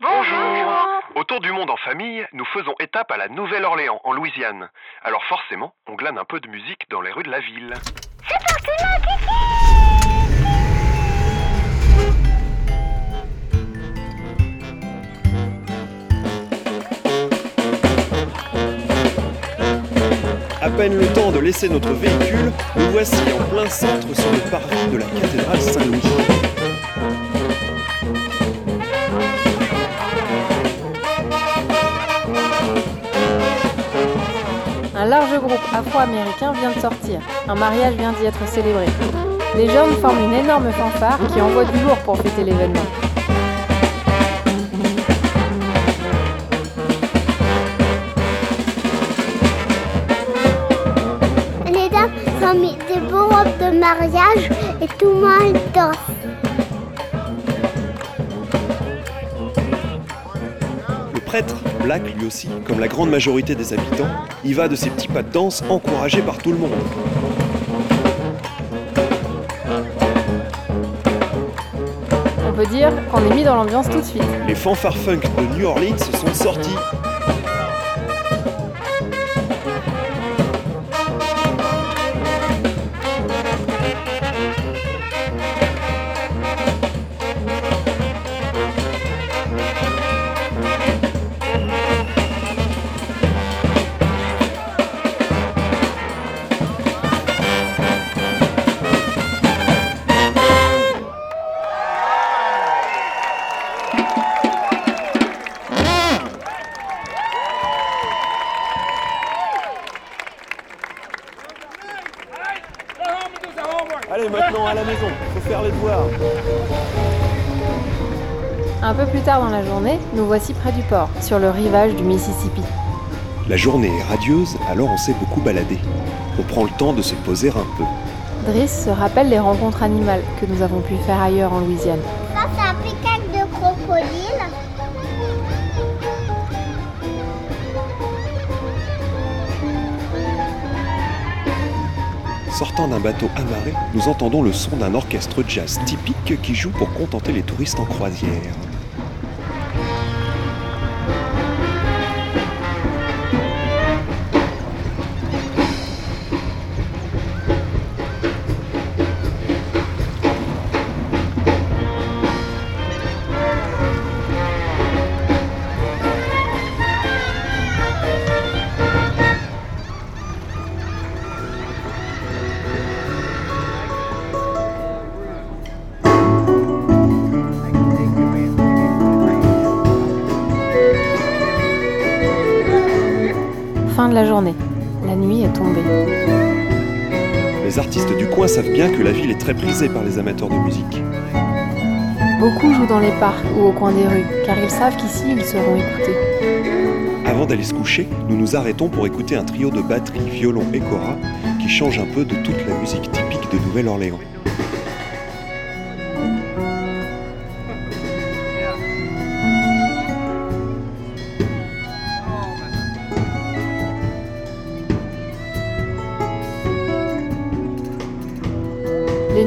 Bonjour. Autour du monde en famille, nous faisons étape à la Nouvelle-Orléans, en Louisiane. Alors forcément, on glane un peu de musique dans les rues de la ville. C'est parti, ma Kiki À peine le temps de laisser notre véhicule, nous voici en plein centre sur le parvis de la cathédrale Saint-Louis. Large groupe afro-américain vient de sortir. Un mariage vient d'y être célébré. Les jeunes forment une énorme fanfare qui envoie du lourd pour fêter l'événement. Les dames ont mis des beaux robes de mariage et tout le monde danse. Prêtre, Black lui aussi, comme la grande majorité des habitants, y va de ses petits pas de danse encouragés par tout le monde. On peut dire qu'on est mis dans l'ambiance tout de suite. Les fanfares funk de New Orleans se sont sortis. Maintenant à la maison, faut faire les devoirs. Un peu plus tard dans la journée, nous voici près du port, sur le rivage du Mississippi. La journée est radieuse, alors on s'est beaucoup baladé. On prend le temps de se poser un peu. Driss se rappelle les rencontres animales que nous avons pu faire ailleurs en Louisiane. Sortant d'un bateau amarré, nous entendons le son d'un orchestre jazz typique qui joue pour contenter les touristes en croisière. De la journée. La nuit est tombée. Les artistes du coin savent bien que la ville est très prisée par les amateurs de musique. Beaucoup jouent dans les parcs ou au coin des rues, car ils savent qu'ici ils seront écoutés. Avant d'aller se coucher, nous nous arrêtons pour écouter un trio de batterie, violon et cora qui change un peu de toute la musique typique de Nouvelle-Orléans.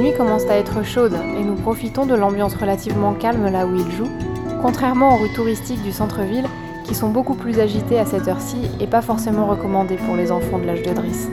Les nuits commencent à être chaudes et nous profitons de l'ambiance relativement calme là où ils jouent, contrairement aux rues touristiques du centre-ville qui sont beaucoup plus agitées à cette heure-ci et pas forcément recommandées pour les enfants de l'âge de Driss.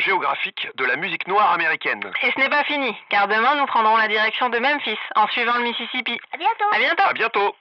Géographique de la musique noire américaine. Et ce n'est pas fini, car demain nous prendrons la direction de Memphis en suivant le Mississippi. À bientôt. À bientôt À bientôt